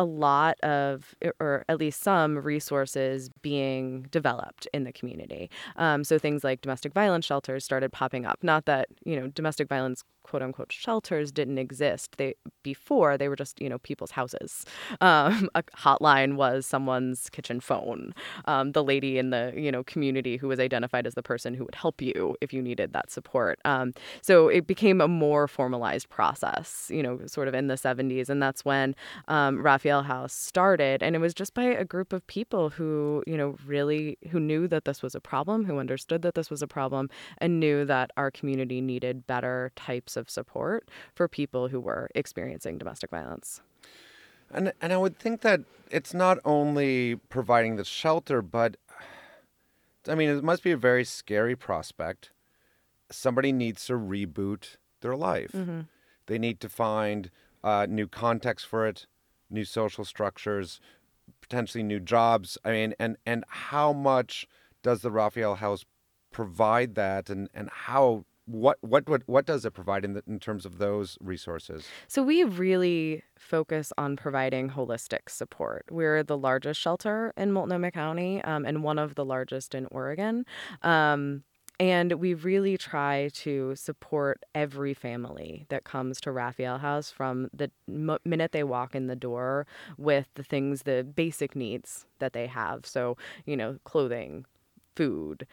a lot of, or at least some resources being developed in the community. Um, so things like domestic violence shelters started popping up. Not that, you know, domestic violence quote unquote shelters didn't exist. They before they were just you know people's houses. Um, a hotline was someone's kitchen phone. Um, the lady in the you know community who was identified as the person who would help you if you needed that support. Um, so it became a more formalized process. You know, sort of in the 70s, and that's when um, Raphael House started. And it was just by a group of people who you know really who knew that this was a problem, who understood that this was a problem, and knew that our community needed better types of support for people who were experiencing domestic violence. And and I would think that it's not only providing the shelter, but I mean, it must be a very scary prospect. Somebody needs to reboot their life. Mm-hmm. They need to find uh, new context for it, new social structures, potentially new jobs. I mean, and and how much does the Raphael House provide that, and and how what what what what does it provide in the, in terms of those resources? So we really focus on providing holistic support. We're the largest shelter in Multnomah County um, and one of the largest in Oregon. Um, and we really try to support every family that comes to Raphael House from the m- minute they walk in the door with the things, the basic needs that they have. So, you know, clothing, food,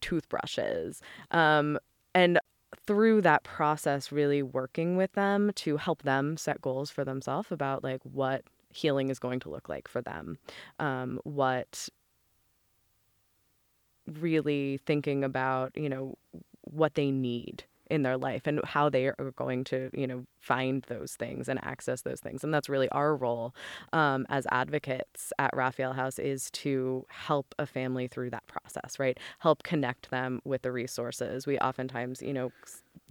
toothbrushes. Um, and through that process, really working with them to help them set goals for themselves about like what healing is going to look like for them, um, what really thinking about, you know, what they need in their life and how they are going to you know find those things and access those things. And that's really our role um, as advocates at raphael house is to help a family through that process right? Help connect them with the resources. We oftentimes you know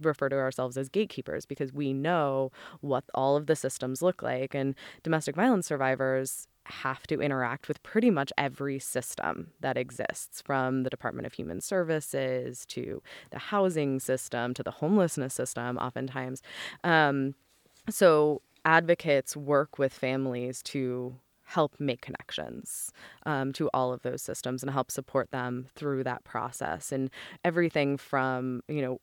refer to ourselves as gatekeepers because we know what all of the systems look like. And domestic violence survivors have to interact with pretty much every system that exists from the Department of Human Services to the housing system to the homelessness system, oftentimes. Um, so, advocates work with families to help make connections um, to all of those systems and help support them through that process and everything from you know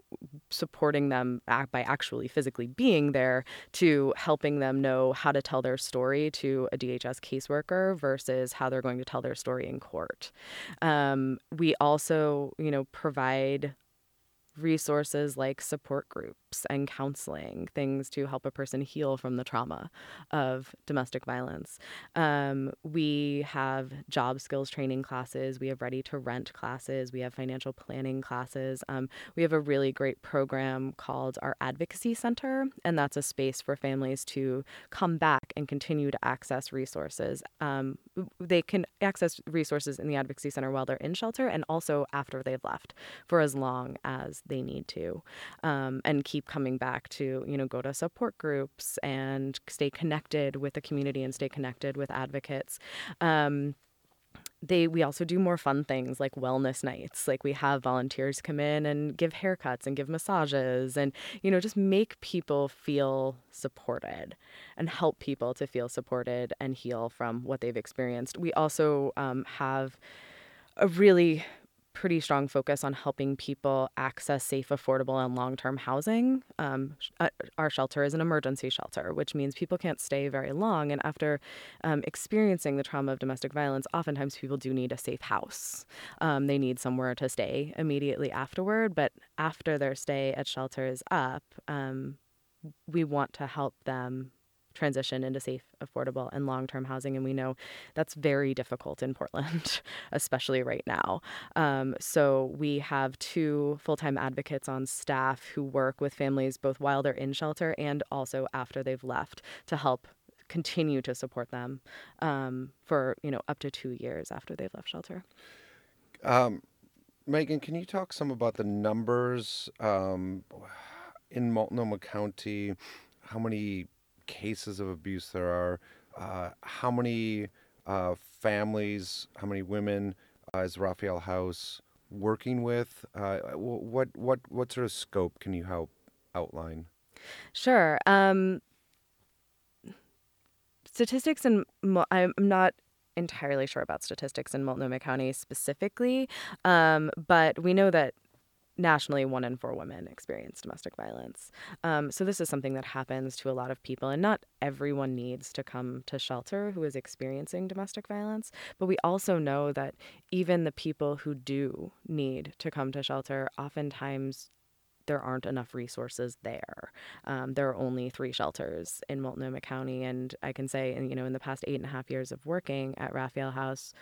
supporting them by actually physically being there to helping them know how to tell their story to a DHS caseworker versus how they're going to tell their story in court. Um, we also you know provide resources like support groups and counseling, things to help a person heal from the trauma of domestic violence. Um, we have job skills training classes, we have ready to rent classes, we have financial planning classes. Um, we have a really great program called our Advocacy Center, and that's a space for families to come back and continue to access resources. Um, they can access resources in the Advocacy Center while they're in shelter and also after they've left for as long as they need to um, and keep coming back to you know go to support groups and stay connected with the community and stay connected with advocates. Um, they we also do more fun things like wellness nights. Like we have volunteers come in and give haircuts and give massages and you know just make people feel supported and help people to feel supported and heal from what they've experienced. We also um, have a really pretty strong focus on helping people access safe, affordable, and long term housing. Um, uh, our shelter is an emergency shelter, which means people can't stay very long. And after um, experiencing the trauma of domestic violence, oftentimes people do need a safe house. Um, they need somewhere to stay immediately afterward. But after their stay at shelter is up, um, we want to help them transition into safe, affordable, and long term housing. And we know that's very difficult in Portland, especially right now. Um, so we have two full time advocates on staff who work with families both while they're in shelter and also after they've left to help continue to support them um, for you know up to two years after they've left shelter. Um, Megan, can you talk some about the numbers um, in Multnomah County? How many cases of abuse there are, uh, how many uh, families, how many women uh, is Raphael House working with? Uh, what what what sort of scope can you help outline? Sure. Um, statistics and I'm not entirely sure about statistics in Multnomah County specifically, um, but we know that nationally, one in four women experience domestic violence. Um, so, this is something that happens to a lot of people, and not everyone needs to come to shelter who is experiencing domestic violence. But we also know that even the people who do need to come to shelter, oftentimes there aren't enough resources there. Um, there are only three shelters in Multnomah County, and I can say, you know, in the past eight and a half years of working at Raphael House,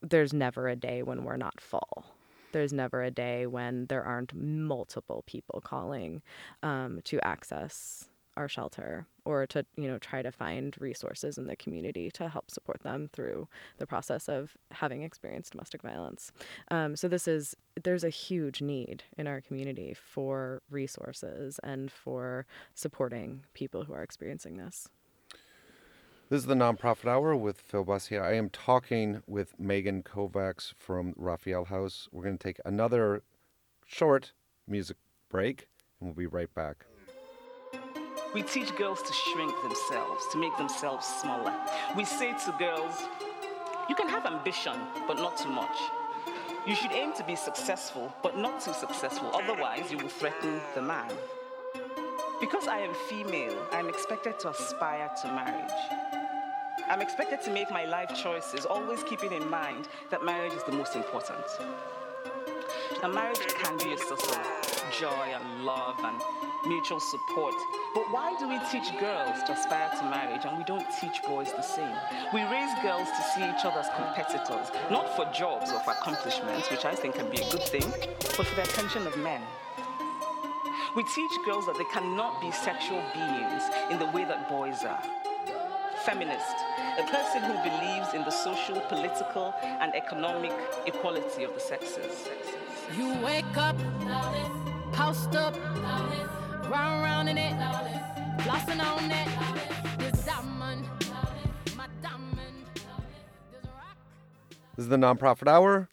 there's never a day when we're not full there's never a day when there aren't multiple people calling um, to access our shelter or to you know try to find resources in the community to help support them through the process of having experienced domestic violence. Um, so this is there's a huge need in our community for resources and for supporting people who are experiencing this this is the Nonprofit Hour with Phil Bussey. I am talking with Megan Kovacs from Raphael House. We're going to take another short music break, and we'll be right back. We teach girls to shrink themselves, to make themselves smaller. We say to girls, you can have ambition, but not too much. You should aim to be successful, but not too successful, otherwise, you will threaten the man. Because I am female, I'm expected to aspire to marriage. I'm expected to make my life choices, always keeping in mind that marriage is the most important. Now, marriage can be a source of joy and love and mutual support. But why do we teach girls to aspire to marriage and we don't teach boys the same? We raise girls to see each other as competitors, not for jobs or for accomplishments, which I think can be a good thing, but for the attention of men. We teach girls that they cannot be sexual beings in the way that boys are. Feminist, a person who believes in the social, political, and economic equality of the sexes. You wake up, post up, round round in it, flossing on it. This diamond, my diamond. This is the Nonprofit Hour.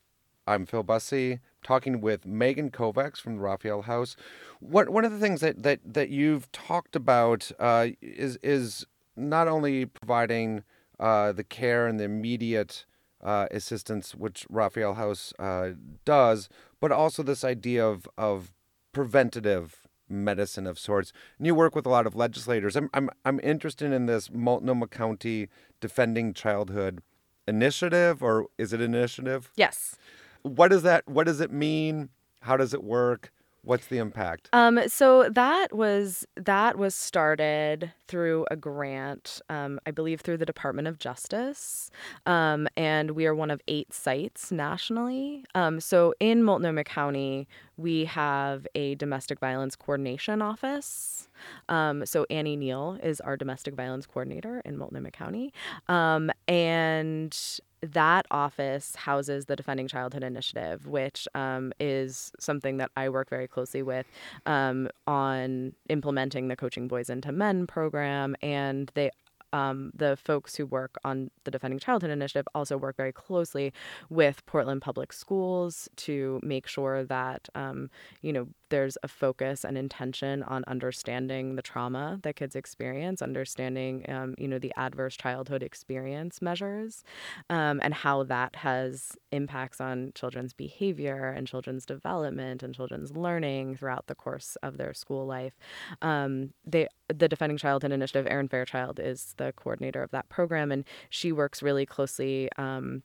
I'm Phil Bussey, talking with Megan Kovacs from the Raphael House. What, one of the things that, that, that you've talked about uh, is is not only providing uh, the care and the immediate uh, assistance, which Raphael House uh, does, but also this idea of of preventative medicine of sorts. And you work with a lot of legislators. I'm I'm I'm interested in this Multnomah County Defending Childhood initiative, or is it an initiative? Yes. What does that? What does it mean? How does it work? What's the impact? Um, so that was that was started through a grant, um, I believe, through the Department of Justice, um, and we are one of eight sites nationally. Um, so in Multnomah County, we have a domestic violence coordination office. Um, so Annie Neal is our domestic violence coordinator in Multnomah County, um, and that office houses the Defending Childhood Initiative, which um, is something that I work very closely with um, on implementing the Coaching Boys into Men program. And they um, the folks who work on the Defending Childhood Initiative also work very closely with Portland Public Schools to make sure that, um, you know, there's a focus and intention on understanding the trauma that kids experience, understanding, um, you know, the adverse childhood experience measures, um, and how that has impacts on children's behavior and children's development and children's learning throughout the course of their school life. Um, they, the Defending Childhood Initiative, Erin Fairchild is the coordinator of that program, and she works really closely um,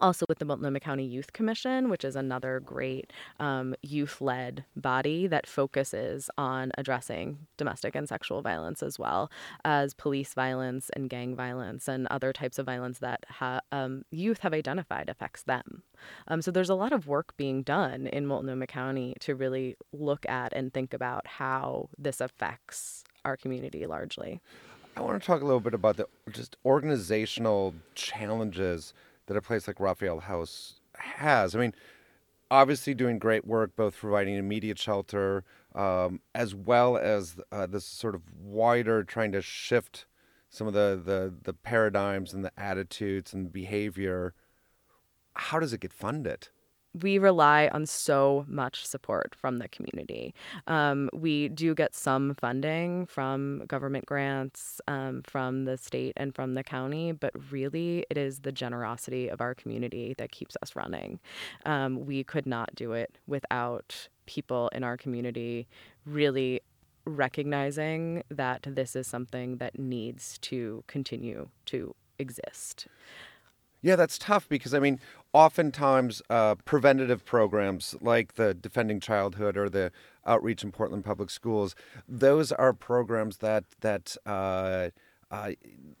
also with the Multnomah County Youth Commission, which is another great um, youth led body that focuses on addressing domestic and sexual violence as well as police violence and gang violence and other types of violence that ha- um, youth have identified affects them. Um, so there's a lot of work being done in Multnomah County to really look at and think about how this affects our community largely. I want to talk a little bit about the just organizational challenges that a place like Raphael House has. I mean, obviously doing great work, both providing immediate shelter um, as well as uh, this sort of wider trying to shift some of the, the, the paradigms and the attitudes and behavior. How does it get funded? We rely on so much support from the community. Um, we do get some funding from government grants, um, from the state and from the county, but really it is the generosity of our community that keeps us running. Um, we could not do it without people in our community really recognizing that this is something that needs to continue to exist. Yeah, that's tough because I mean, oftentimes uh, preventative programs like the Defending Childhood or the Outreach in Portland Public Schools, those are programs that that uh, uh,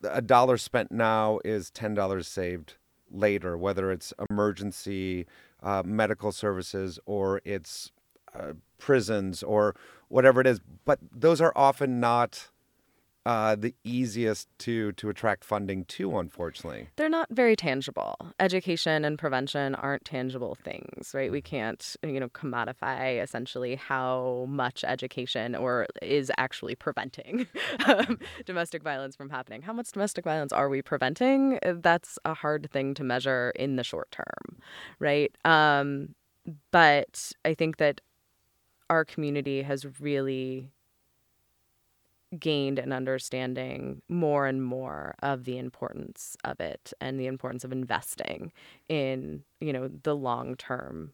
a dollar spent now is ten dollars saved later, whether it's emergency uh, medical services or it's uh, prisons or whatever it is. But those are often not uh, the easiest to to attract funding to, unfortunately. They're not very tangible. Education and prevention aren't tangible things, right? We can't, you know, commodify essentially how much education or is actually preventing um, domestic violence from happening. How much domestic violence are we preventing? That's a hard thing to measure in the short term, right? Um, but I think that our community has really gained an understanding more and more of the importance of it and the importance of investing in you know the long term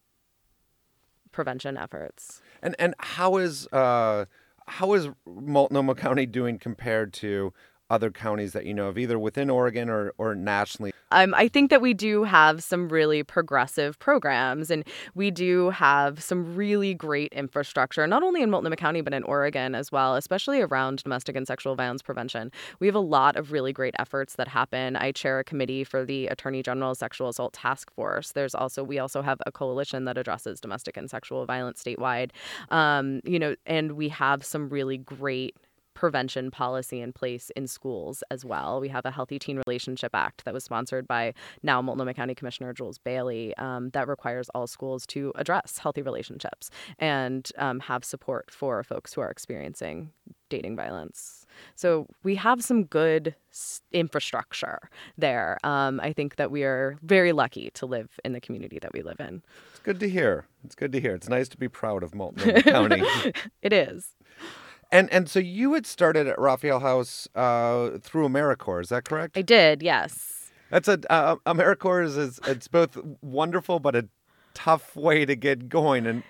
prevention efforts and and how is uh how is multnomah county doing compared to other counties that you know of, either within Oregon or, or nationally? Um, I think that we do have some really progressive programs, and we do have some really great infrastructure, not only in Multnomah County, but in Oregon as well, especially around domestic and sexual violence prevention. We have a lot of really great efforts that happen. I chair a committee for the Attorney General's Sexual Assault Task Force. There's also, we also have a coalition that addresses domestic and sexual violence statewide. Um, you know, and we have some really great prevention policy in place in schools as well. We have a Healthy Teen Relationship Act that was sponsored by now Multnomah County Commissioner Jules Bailey um, that requires all schools to address healthy relationships and um, have support for folks who are experiencing dating violence. So we have some good infrastructure there. Um, I think that we are very lucky to live in the community that we live in. It's good to hear. It's good to hear. It's nice to be proud of Multnomah County. it is. And and so you had started at Raphael House uh, through AmeriCorps, is that correct? I did, yes. That's a uh, AmeriCorps is, it's both wonderful but a tough way to get going. And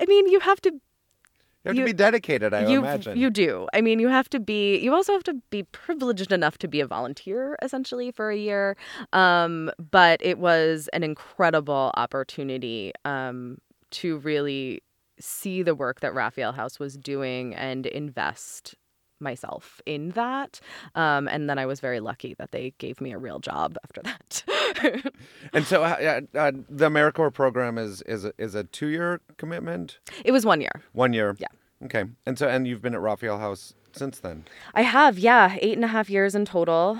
I mean, you have to you have you, to be dedicated, I you, imagine. You do. I mean, you have to be, you also have to be privileged enough to be a volunteer essentially for a year. Um, but it was an incredible opportunity um, to really see the work that Raphael House was doing and invest myself in that. Um, and then I was very lucky that they gave me a real job after that. and so uh, uh, the AmeriCorps program is is a, is a two year commitment. It was one year. One year. Yeah. Okay. And so and you've been at Raphael House since then. I have. Yeah, eight and a half years in total.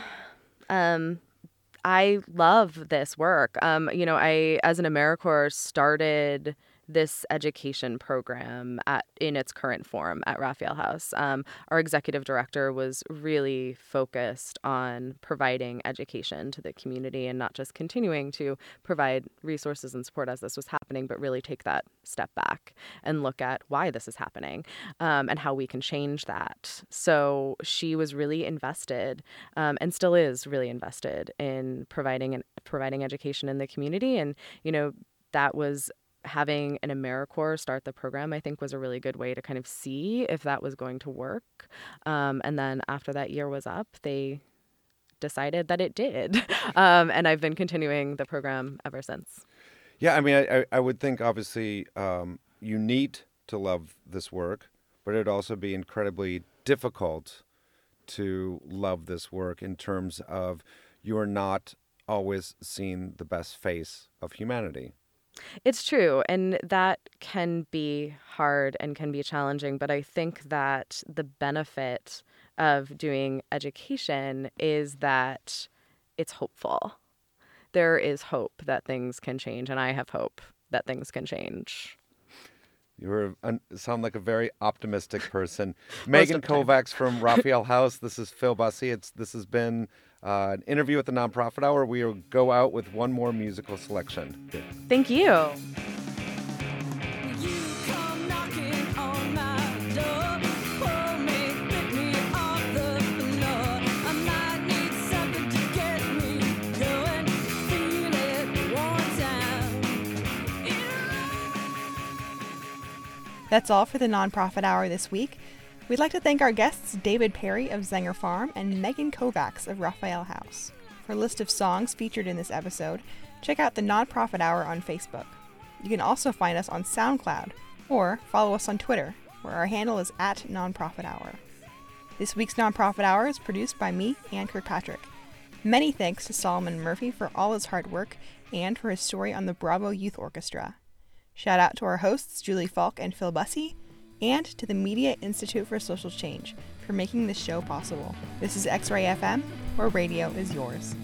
Um, I love this work. Um, you know, I as an AmeriCorps started this education program at in its current form at Raphael House. Um, our executive director was really focused on providing education to the community and not just continuing to provide resources and support as this was happening, but really take that step back and look at why this is happening um, and how we can change that. So she was really invested um, and still is really invested in providing and providing education in the community and you know that was having an AmeriCorps start the program, I think, was a really good way to kind of see if that was going to work. Um, and then after that year was up, they decided that it did. Um, and I've been continuing the program ever since. Yeah, I mean, I, I would think obviously um, you need to love this work, but it'd also be incredibly difficult to love this work in terms of you're not always seeing the best face of humanity. It's true. And that can be hard and can be challenging. But I think that the benefit of doing education is that it's hopeful. There is hope that things can change. And I have hope that things can change. You sound like a very optimistic person. Megan Kovacs from Raphael House. This is Phil Bussey. It's this has been uh, an interview with the Nonprofit Hour. We will go out with one more musical selection. Thank you. That's all for the Nonprofit Hour this week. We'd like to thank our guests David Perry of Zenger Farm and Megan Kovacs of Raphael House. For a list of songs featured in this episode, check out the Nonprofit Hour on Facebook. You can also find us on SoundCloud or follow us on Twitter, where our handle is at Nonprofit Hour. This week's Nonprofit Hour is produced by me, Ann Kirkpatrick. Many thanks to Solomon Murphy for all his hard work and for his story on the Bravo Youth Orchestra. Shout out to our hosts, Julie Falk and Phil Bussey, and to the Media Institute for Social Change for making this show possible. This is X Ray FM, where radio is yours.